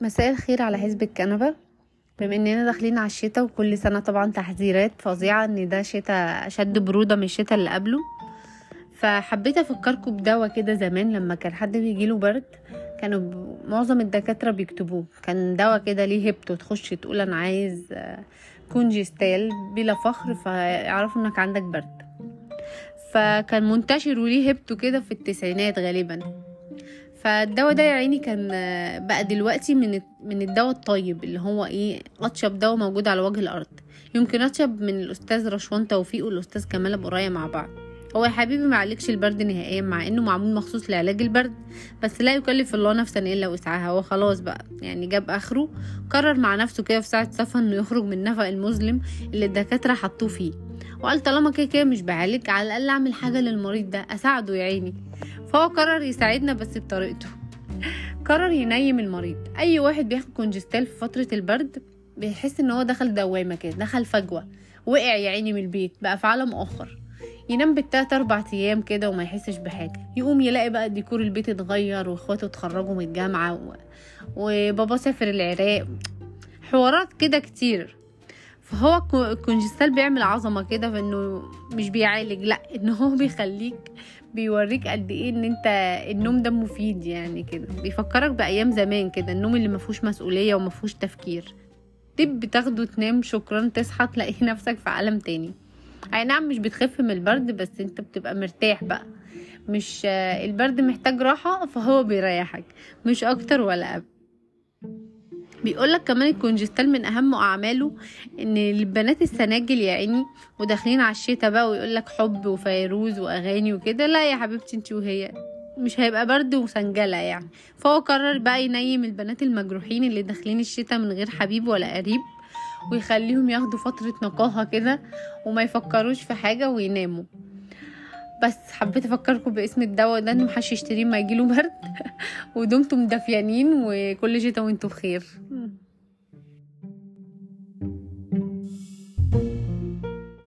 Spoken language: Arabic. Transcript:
مساء الخير على حزب الكنبة. بما إننا داخلين على الشتاء وكل سنة طبعا تحذيرات فظيعة إن ده شتاء شد برودة من الشتاء اللي قبله. فحبيت أفكركم بدواء كده زمان لما كان حد بيجيله برد كانوا معظم الدكاترة بيكتبوه. كان دواء كده ليه هبته تخش تقول أنا عايز آه، كونجستال بلا فخر فيعرفوا إنك عندك برد. فكان منتشر وليه هبته كده في التسعينات غالبا. فالدواء ده يا عيني كان بقى دلوقتي من من الدواء الطيب اللي هو إيه أطيب دواء موجود على وجه الأرض. يمكن أطيب من الأستاذ رشوان توفيق والأستاذ كمال أبو راية مع بعض. هو يا حبيبي ما البرد نهائيا مع إنه معمول مخصوص لعلاج البرد بس لا يكلف الله نفسا إلا وسعها. هو خلاص بقى يعني جاب آخره قرر مع نفسه كده في ساعة صفا إنه يخرج من النفق المظلم اللي الدكاترة حطوه فيه. وقال طالما كده كده مش بعالج على الأقل أعمل حاجة للمريض ده أساعده يا عيني. فهو قرر يساعدنا بس بطريقته. قرر ينيم المريض. أي واحد بياخد كونجستال في فترة البرد بيحس إن هو دخل دوامة كده دخل فجوة وقع يا عيني من البيت بقى في عالم آخر. ينام بالتلات أربع أيام كده وما يحسش بحاجة. يقوم يلاقي بقى ديكور البيت اتغير واخواته اتخرجوا من الجامعة و... وبابا سافر العراق. حوارات كده كتير. فهو الكو- الكونجستال بيعمل عظمة كده في إنه مش بيعالج لأ إن هو بيخليك بيوريك قد إيه إن أنت النوم ده مفيد يعني كده. بيفكرك بأيام زمان كده النوم اللي مفهوش مسؤولية ومفهوش تفكير. دب بتاخده تنام شكرا تصحى تلاقي نفسك في عالم تاني. أي نعم مش بتخف من البرد بس أنت بتبقى مرتاح بقى. مش البرد محتاج راحة فهو بيريحك. مش أكتر ولا أقل بيقولك كمان الكونجستال من أهم أعماله إن البنات السناجل يا عيني وداخلين على الشتا بقى ويقولك حب وفيروز وأغاني وكده لا يا حبيبتي انت وهي مش هيبقى برد وسنجلة يعني. فهو قرر بقى ينيم البنات المجروحين اللي داخلين الشتا من غير حبيب ولا قريب ويخليهم ياخدوا فترة نقاهة كده وما يفكروش في حاجة ويناموا. بس حبيت أفكركم باسم الدواء ده إن محدش يشتريه ما يجيله برد ودمتم دافيانين وكل شتا وأنتم بخير.